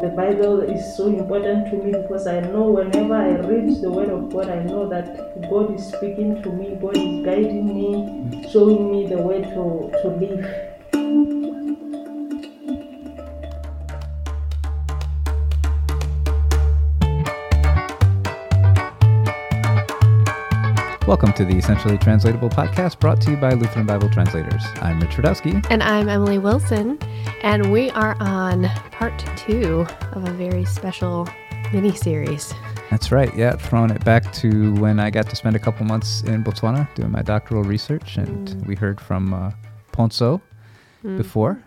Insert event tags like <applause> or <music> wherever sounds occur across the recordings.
The Bible is so important to me because I know whenever I read the Word of God, I know that God is speaking to me, God is guiding me, showing me the way to, to live. Welcome to the Essentially Translatable podcast brought to you by Lutheran Bible Translators. I'm Rich Rudowske. And I'm Emily Wilson, and we are on part two of a very special mini series. That's right, yeah, throwing it back to when I got to spend a couple months in Botswana doing my doctoral research, and we heard from uh, Ponso before.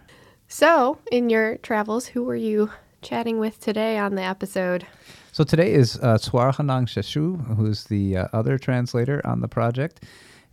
So, in your travels, who were you chatting with today on the episode? So today is uh, Swar Hanang Sheshu, who's the uh, other translator on the project.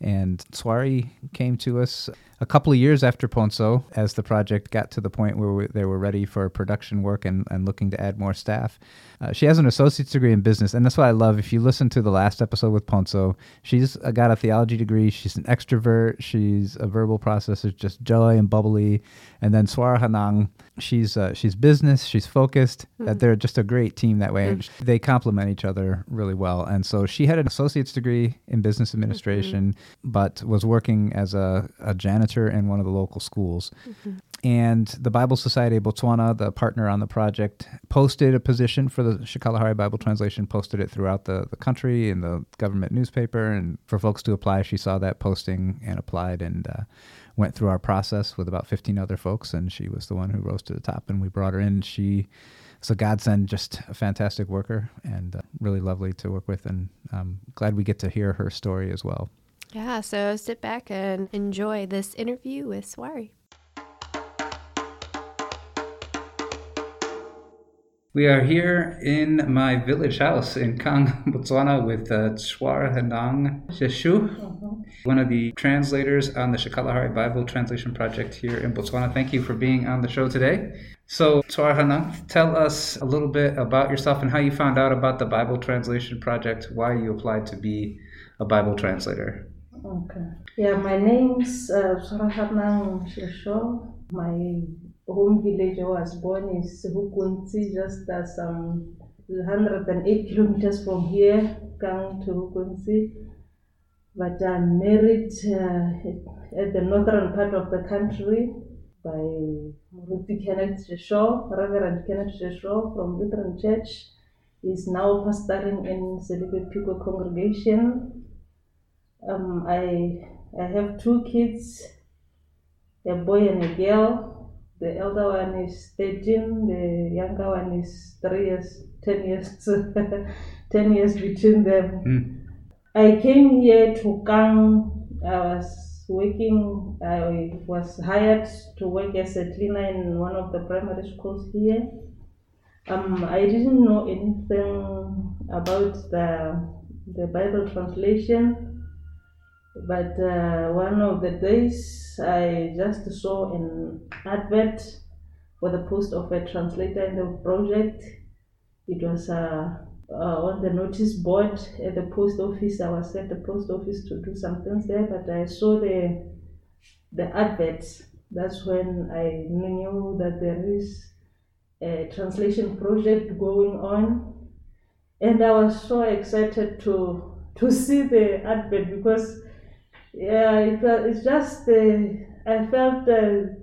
And Swari came to us a couple of years after Ponzo, as the project got to the point where we, they were ready for production work and, and looking to add more staff. Uh, she has an associate's degree in business, and that's what I love. If you listen to the last episode with Ponzo, she's got a theology degree. She's an extrovert. She's a verbal processor, just joy and bubbly. And then Swara Hanang, she's uh, she's business. She's focused. Uh, they're just a great team that way. And They complement each other really well. And so she had an associate's degree in business administration, but was working as a, a janitor in one of the local schools. And the Bible Society of Botswana, the partner on the project, posted a position for the Shikalahari Bible translation, posted it throughout the, the country in the government newspaper. And for folks to apply, she saw that posting and applied and uh, went through our process with about 15 other folks. And she was the one who rose to the top. And we brought her in. She is a godsend, just a fantastic worker and uh, really lovely to work with. And I'm glad we get to hear her story as well. Yeah, so sit back and enjoy this interview with Swari. We are here in my village house in Kang, <laughs> Botswana, with uh, Hanang Sheshu, one of the translators on the Shikalahari Bible Translation Project here in Botswana. Thank you for being on the show today. So, Chwar Hanang, tell us a little bit about yourself and how you found out about the Bible Translation Project, why you applied to be a Bible translator. Okay. Yeah, my name's uh, Sarahatnang Shesho. My home village I was born is Hukuntsi, just as um, 108 kilometers from here, Kang to Hukuntsi. But I'm married uh, at the northern part of the country by Ruthi Kenneth Shesho, Reverend Kenneth Shesho from Lutheran Church. He's now pastoring in Selebi Phikwe congregation. Um, I I have two kids, a boy and a girl. The elder one is 13, the younger one is 3 years, 10 years, <laughs> 10 years between them. I came here to Kang. I was working, I was hired to work as a cleaner in one of the primary schools here. Um, I didn't know anything about the, the Bible translation. But uh, one of the days I just saw an advert for the post of a translator in the project. It was uh, uh, on the notice board at the post office. I was at the post office to do some things there, but I saw the the advert. That's when I knew that there is a translation project going on, and I was so excited to to see the advert because yeah, it was, it's just, uh, I felt uh,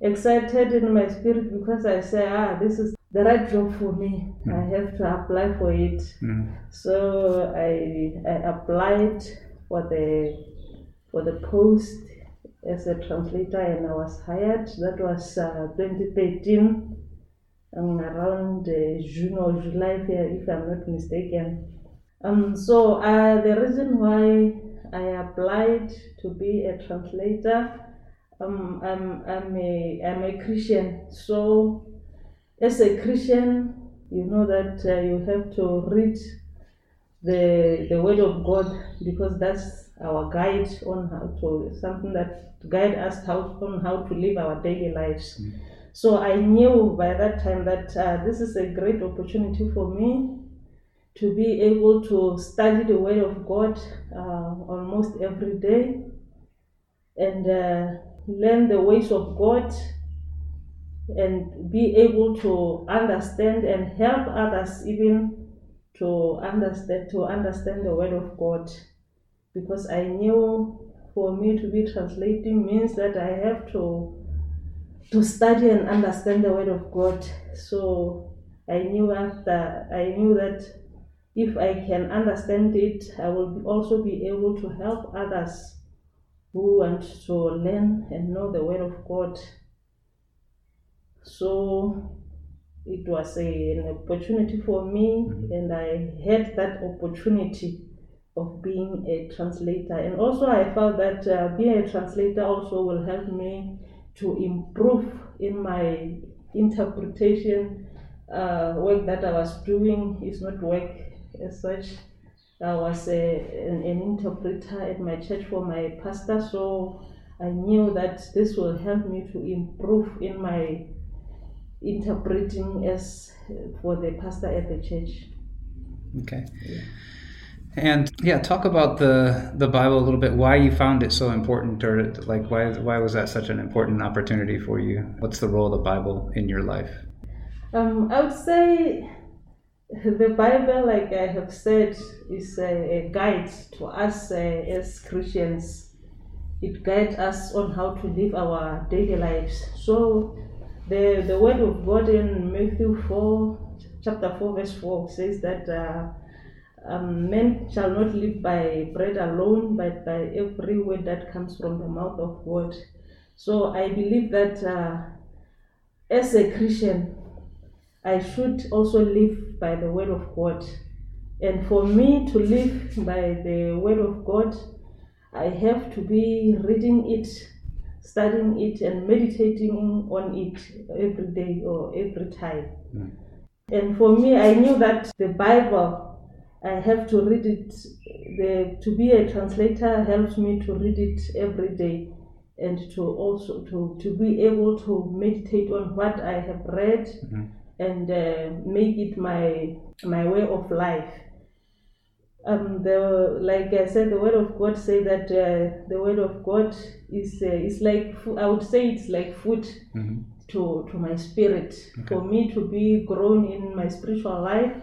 excited in my spirit because I say, ah, this is the right job for me. I have to apply for it. So I, I applied for the, for the post as a translator and I was hired. That was uh, 2013, um, around uh, June or July, if if I'm not mistaken. Um, so uh, the reason why I applied to be a translator. Um, I'm, I'm, a, I'm a Christian, so as a Christian, you know that uh, you have to read the, the Word of God because that's our guide on how to, something that to guide us how, on how to live our daily lives. So I knew by that time that uh, this is a great opportunity for me to be able to study the Word of God uh, almost every day and uh, learn the ways of God and be able to understand and help others even to understand to understand the word of God because I knew for me to be translating means that I have to to study and understand the word of God. So I knew after I knew that if I can understand it, I will also be able to help others who want to learn and know the word of God. So it was a, an opportunity for me, Mhm. and I had that opportunity of being a translator. And also, I felt that uh, being a translator also will help me to improve in my interpretation uh, work that I was doing. is not work as such. I was a, an, an interpreter at my church for my pastor, so I knew that this will help me to improve in my interpreting as for the pastor at the church. Okay. And yeah, talk about the the Bible a little bit. Why you found it so important, or like why why was that such an important opportunity for you? What's the role of the Bible in your life? Um, I would say the Bible, like I have said, is a, guide to us uh, as Christians. It guides us on how to live our daily lives. So, the the Word of God in Matthew four, chapter four, verse four says that. Uh, um, men shall not live by bread alone, but by every word that comes from the mouth of God. So I believe that uh, as a Christian, I should also live by the word of God. And for me to live by the word of God, I have to be reading it, studying it, and meditating on it every day or every time. Mm. And for me, I knew that the Bible, I have to read it. The, to be a translator helps me to read it every day and to also to, to be able to meditate on what I have read Mhm. And uh, make it my my way of life. Um, the like I said, the word of God say that uh, the word of God is uh, is like I would say it's like food hmm to to my spirit. Okay. For me to be grown in my spiritual life,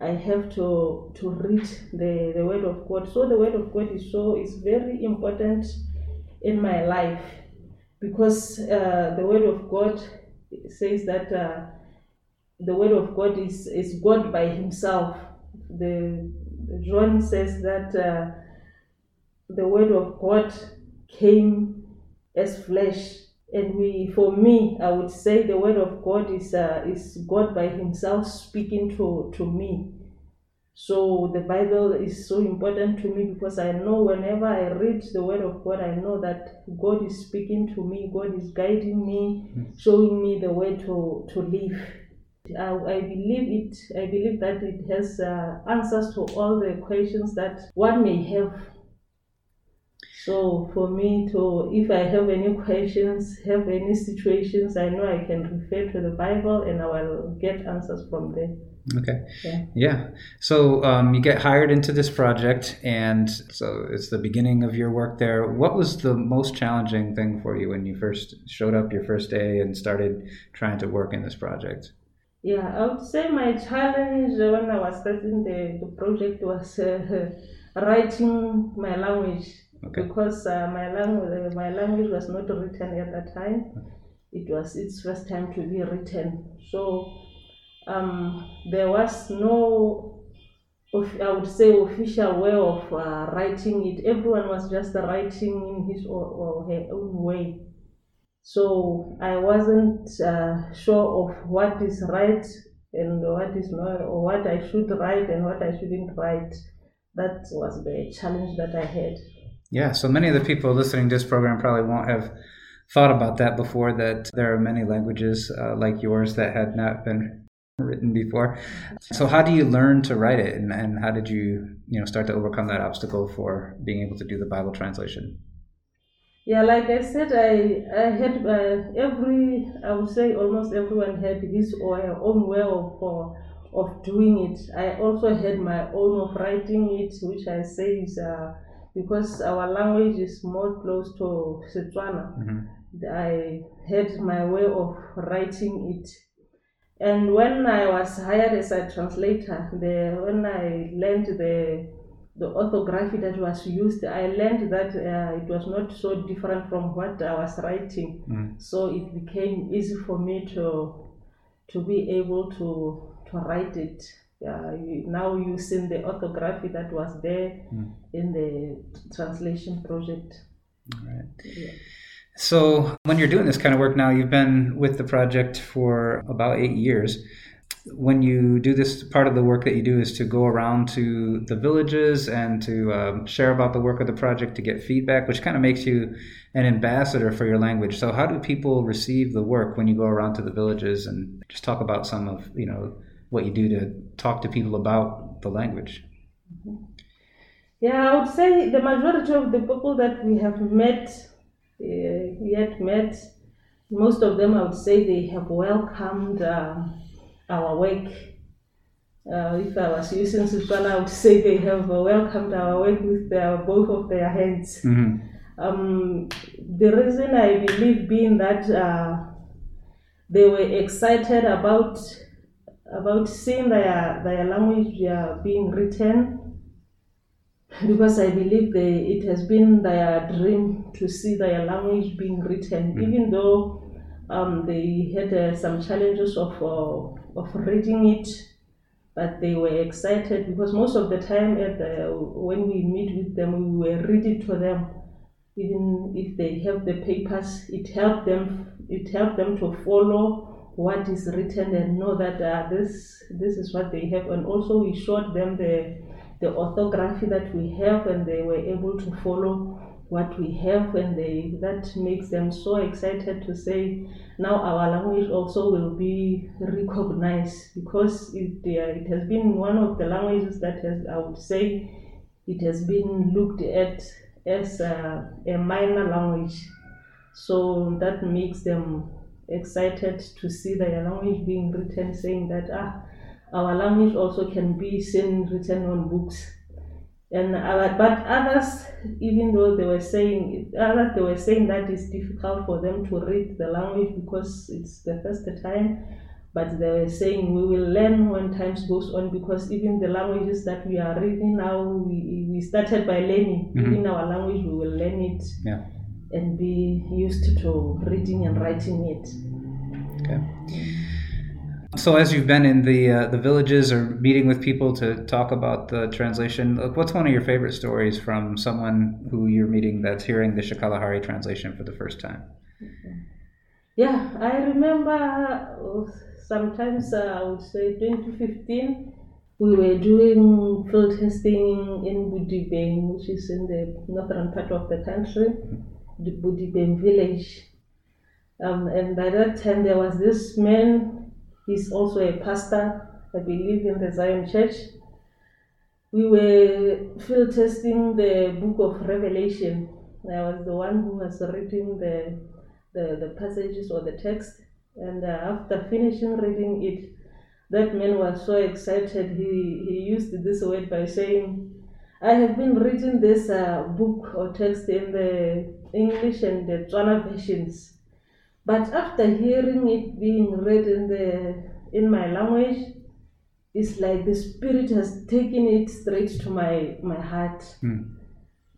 I have to to read the the word of God. So the word of God is so is very important in my life because uh, the word of God says that uh, the word of God is is God by Himself. The John says that uh, the word of God came as flesh. And we for me i would say the word of god is uh, is god by himself speaking to to me. So the bible is so important to me because i know whenever i read the word of god i know that god is speaking to me god is guiding me showing me the way to to live I, I believe it i believe that it has uh, answers to all the questions that one may have so for me to, if I have any questions, have any situations, I know I can refer to the Bible and I will get answers from there. Okay. Yeah. Yeah. So um, you get hired into this project, and so it's the beginning of your work there. What was the most challenging thing for you when you first showed up your first day and started trying to work in this project? Yeah, I would say my challenge when I was starting the, the project was uh, <laughs> writing my language Okay. because uh, my language my language was not written at that time. It was its first time to be written. So um, there was no, of- I would say, official way of uh, writing it. Everyone was just writing in his or, or her own way. So I wasn't uh, sure of what is right and what is not, or what I should write and what I shouldn't write. That was the challenge that I had. Yeah. So many of the people listening to this program probably won't have thought about that before. That there are many languages uh, like yours that had not been written before. So how do you learn to write it, and, and how did you you know start to overcome that obstacle for being able to do the Bible translation? Yeah, like I said, I I had uh, every I would say almost everyone had his or her own way of uh, of doing it. I also had my own of writing it, which I say is uh, because our language is more close to Setswana. hmm I had my way of writing it. And when I was hired as a translator, the, when I learned the the orthography that was used, I learned that uh, it was not so different from what I was writing. Mm. So it became easy for me to to be able to to write it. Uh, you- now using the orthography that was there Mm. in the translation project. Right. Yeah. So, when you're doing this kind of work now, you've been with the project for about eight years. When you do this, part of the work that you do is to go around to the villages and to um, share about the work of the project to get feedback, which kind of makes you an ambassador for your language. So, how do people receive the work when you go around to the villages and just talk about some of you know what you do to talk to people about the language? Yeah, I would say the majority of the people that we have met, uh, yet met, most of them I would say they have welcomed um our work. Uh, if I was using Setswana, I would say they have welcomed our work with their, both of their hands. hmm Um, the reason I believe being that uh, they were excited about about seeing their their language uh, being written because I believe they, it has been their dream to see their language being written, even though um, they had uh, some challenges of uh, of reading it, but they were excited because most of the time the, when we meet with them, we will read it to them even if they have the papers, it helped them. It helped them to follow what is written and know that uh, this this is what they have. And also, we showed them the the orthography that we have, and they were able to follow what we have, and they that makes them so excited to say now our language also will be recognized because it it has been one of the languages that has I would say it has been looked at as a, a minor language. So that makes them excited to see their language being written, saying that ah, our language also can be seen written on books. And but others, even though they were saying others, they were saying that it's difficult for them to read the language because it's the first time. But they were saying we will learn when times goes on because even the languages that we are reading now, we, we started by learning. Mhm. Even our language, we will learn it Yeah. and be used to reading and writing it. Okay. So, as you've been in the uh, the villages or meeting with people to talk about the translation, what's one of your favorite stories from someone who you're meeting that's hearing the Shikalahari translation for the first time? Yeah, I remember uh, sometimes uh, I would say 2015 we were doing field testing in Bodibeng, which is in the northern part of the country, the Bodibeng village. Um, and by that time there was this man, he's also a pastor, I believe in the Zion Church. We were field testing the book of Revelation. I was the one who was reading the the, the passages or the text. And uh, after finishing reading it, that man was so excited. He, he used this word by saying, I have been reading this uh, book or text in the English and the Tswana versions. But after hearing it being read in the in my language, it's like the spirit has taken it straight to my, my heart. Hmm.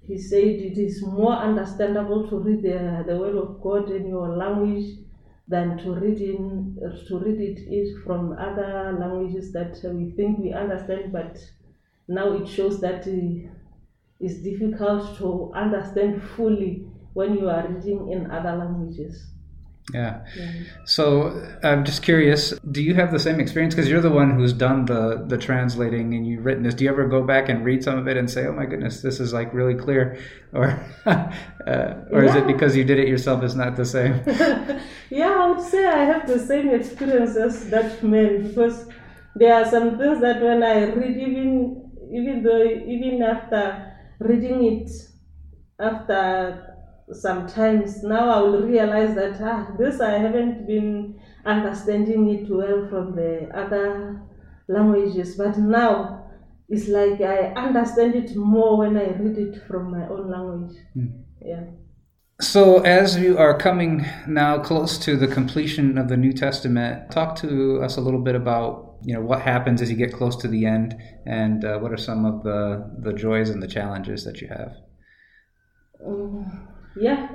He said it is more understandable to read the, the word of God in your language than to read in to read it from other languages that we think we understand, but now it shows that uh, it's difficult to understand fully when you are reading in other languages. Yeah. Yeah. So I'm just curious. Do you have the same experience? Because you're the one who's done the the translating and you've written this. Do you ever go back and read some of it and say, "Oh my goodness, this is like really clear," <laughs> or uh, or is it because you did it yourself? It's not the same. <laughs> yeah, I would say I have the same experience as that man because there are some things that when I read, even even though even after reading it, after sometimes now I will realize that ah, this I haven't been understanding it well from the other languages, but now it's like I understand it more when I read it from my own language. Hmm. Yeah. So, as you are coming now close to the completion of the New Testament, talk to us a little bit about you know what happens as you get close to the end, and uh, what are some of the the joys and the challenges that you have. Um, yeah,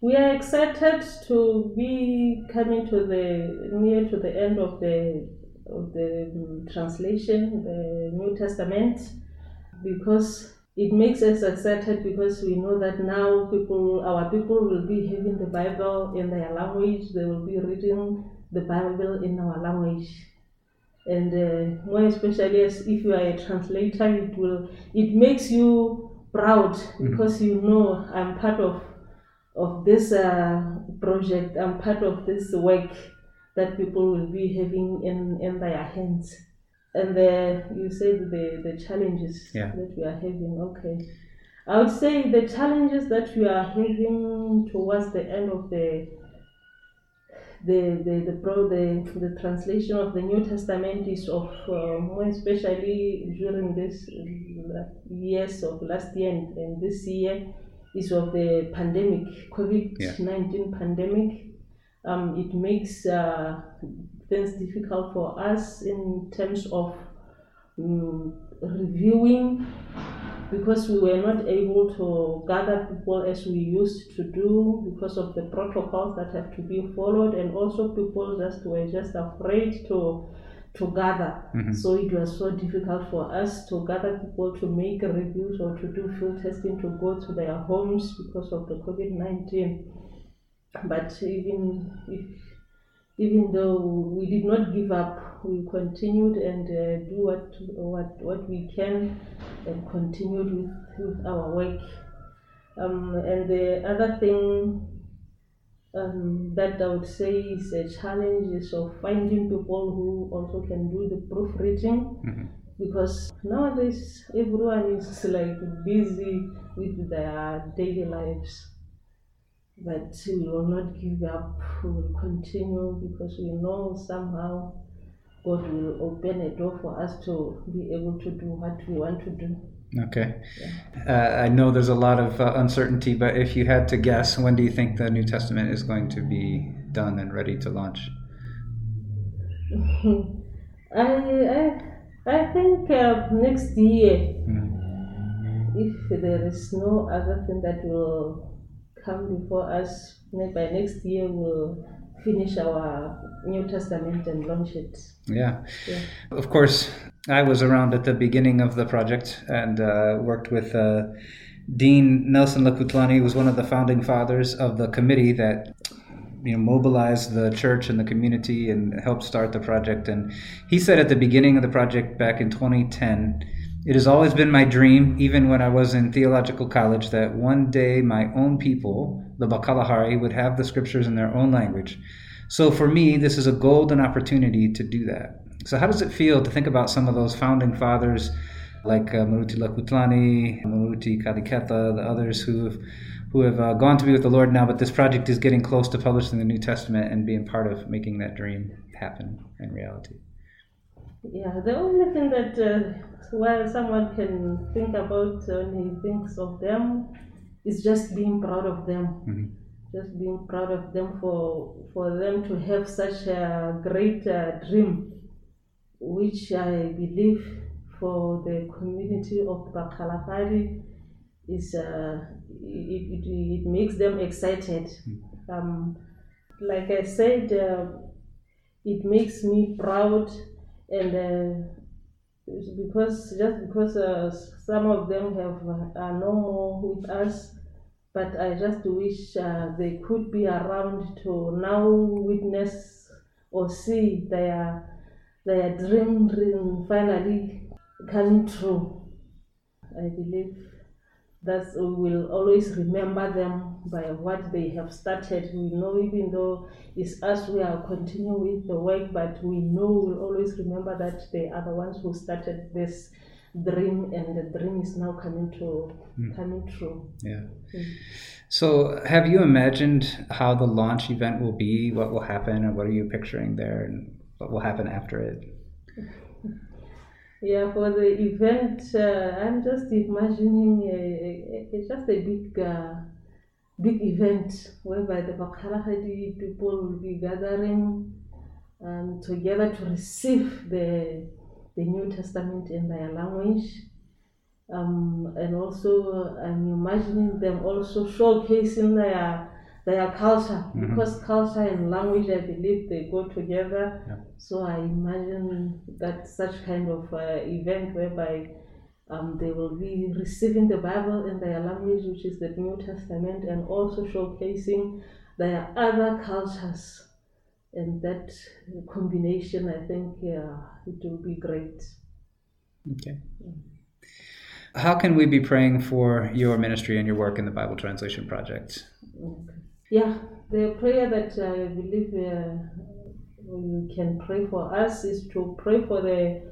we are excited to be coming to the near to the end of the of the um, translation, the New Testament, because it makes us excited because we know that now people, our people will be having the Bible in their language. They will be reading the Bible in our language, and uh, more especially as if you are a translator, it will it makes you proud Mm-hmm. because you know I'm part of of this uh, project. I'm part of this work that people will be having in in their hands. And the, you said the, the challenges Yeah. that we are having. Okay. I would say the challenges that we are having towards the end of the the the the, pro, the, the translation of the New Testament is of uh, more especially during this years of last year and, and this year is of the pandemic COVID nineteen pandemic. Um, it makes uh, things difficult for us in terms of um, reviewing because we were not able to gather people as we used to do because of the protocols that have to be followed and also people just were just afraid to to gather Mhm. so it was so difficult for us to gather people to make reviews or to do field testing to go to their homes because of the covid-19 but even if even though we did not give up, we continued and uh, do what what what we can and continued with, with our work. Um, and the other thing um, that I would say is a challenge is of finding people who also can do the proofreading Mhm. because nowadays everyone is like busy with their daily lives but we will not give up we will continue because we know somehow god will open a door for us to be able to do what we want to do Okay. Uh, I know there's a lot of uh, uncertainty, but if you had to guess, when do you think the New Testament is going to be done and ready to launch? <laughs> I, I, I think uh, next year Mhm. if there is no other thing that will come before us by next year we'll finish our new testament and launch it Yeah. Yeah. Of course, I was around at the beginning of the project and uh, worked with uh, Dean Nelson Lakutlani, who was one of the founding fathers of the committee that you know mobilized the church and the community and helped start the project. And he said at the beginning of the project back in 2010, it has always been my dream, even when I was in theological college, that one day my own people, the Bakalahari, would have the scriptures in their own language. So for me, this is a golden opportunity to do that. So how does it feel to think about some of those founding fathers like uh, Maruti Lakutlani, Maruti Kadiketa, the others who have, who have uh, gone to be with the Lord now, but this project is getting close to publishing the New Testament and being part of making that dream happen in reality. Yeah the only thing that uh, well someone can think about when he thinks of them is just being proud of them. Mhm. just being proud of them for for them to have such a great uh, dream which i believe for the community of Bakalahari is uh, it, it, it makes them excited. Um, like i said uh, it makes me proud and uh, because just because uh, some of them have uh, are no more with us but I just wish uh, they could be around to now witness or see their their dream dream finally coming true. I believe that we will always remember them by what they have started. We know even though it's us we are continuing with the work, but we know we'll always remember that they are the ones who started this dream and the dream is now coming to coming true. Yeah. Mm. So, have you imagined how the launch event will be? What will happen, and what are you picturing there, and what will happen after it? Yeah, for the event, uh, I'm just imagining a, a, a- just a big uh, big event whereby the Bakhalahadi people will be gathering um, together to receive the, the New Testament in their language. Um, and also, I'm imagining them also showcasing their their culture Mhm. because culture and language, I believe, they go together. Yeah. So I imagine that such kind of uh, event whereby um, they will be receiving the Bible in their language, which is the New Testament, and also showcasing their other cultures. And that combination, I think, yeah, it will be great. Okay. How can we be praying for your ministry and your work in the Bible Translation Project? Okay. Yeah, the prayer that I believe uh, we can pray for us is to pray for the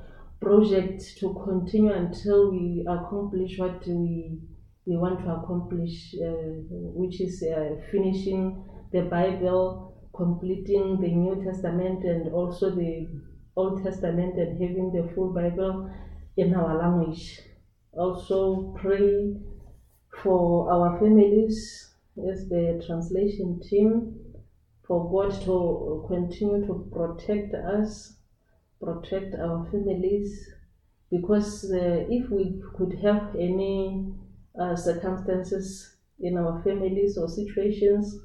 project to continue until we accomplish what we we want to accomplish, uh, which is uh, finishing the Bible, completing the New Testament, and also the Old Testament, and having the full Bible in our language. Also, pray for our families as the translation team, for God to continue to protect us, protect our families, because uh, if we could have any uh, circumstances in our families or situations,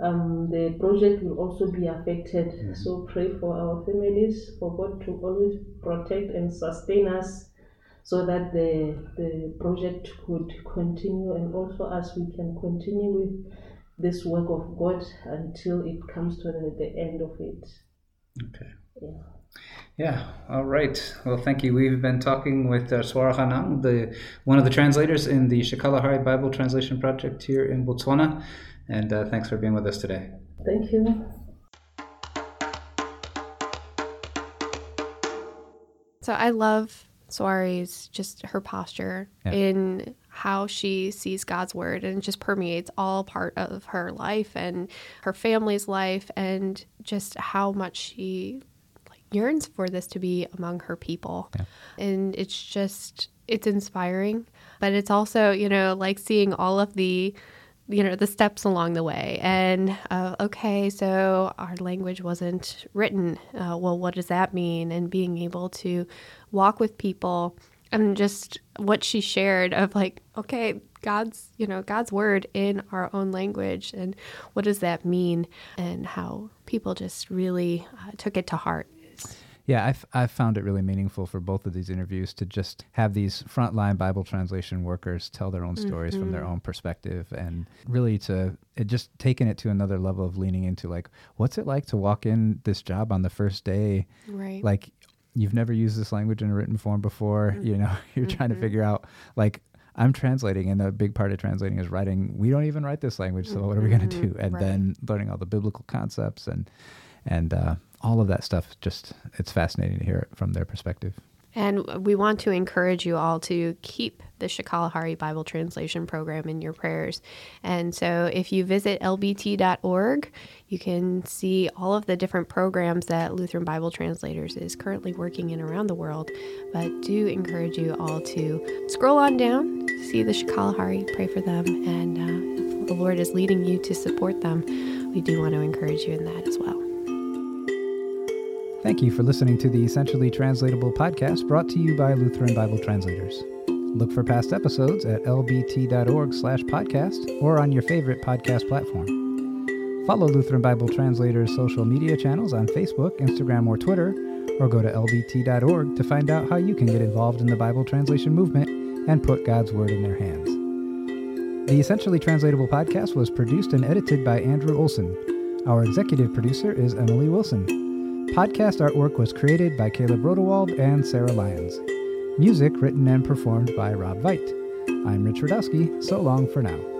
um, the project will also be affected. So pray for our families, for God to always protect and sustain us so that the, the project could continue and also as we can continue with this work of God until it comes to the, the end of it. Okay. Yeah. Yeah. All right. Well, thank you. We've been talking with uh, Swara Hanang, the one of the translators in the Shikalahari Bible Translation Project here in Botswana, and uh, thanks for being with us today. Thank you. So I love Swari's just her posture Yeah. in how she sees God's word and it just permeates all part of her life and her family's life and just how much she like yearns for this to be among her people. Yeah. And it's just it's inspiring, but it's also, you know, like seeing all of the you know the steps along the way. And uh, okay so our language wasn't written uh, well what does that mean? And being able to walk with people and just what she shared of like okay god's you know god's word in our own language and what does that mean? And how people just really uh, took it to heart Yeah, I've, I've found it really meaningful for both of these interviews to just have these frontline Bible translation workers tell their own stories from their mm-hmm. own perspective and really to it just taking it to another level of leaning into like, what's it like to walk in this job on the first day? right Like, you've never used this language in a written form before, mm-hmm. you know, <laughs> you're trying to mm-hmm. figure out like, I'm translating, and a big part of translating is writing. We don't even write this language, so what are we going to do? And Right. then learning all the biblical concepts and and uh, all of that stuff. Just it's fascinating to hear it from their perspective. And we want to encourage you all to keep the Shikalahari Bible Translation Program in your prayers. And so if you visit lbt.org, you can see all of the different programs that Lutheran Bible Translators is currently working in around the world. But do encourage you all to scroll on down, see the Shikalahari, pray for them, and uh, if the Lord is leading you to support them, we do want to encourage you in that as well. Thank you for listening to the Essentially Translatable podcast brought to you by Lutheran Bible Translators. Look for past episodes at lbt.org slash podcast or on your favorite podcast platform. Follow Lutheran Bible Translators' social media channels on Facebook, Instagram, or Twitter, or go to lbt.org to find out how you can get involved in the Bible translation movement and put God's Word in their hands. The Essentially Translatable podcast was produced and edited by Andrew Olson. Our executive producer is Emily Wilson. Podcast artwork was created by Caleb Rodewald and Sarah Lyons. Music written and performed by Rob Veit. I'm Rich Rudowske. So long for now.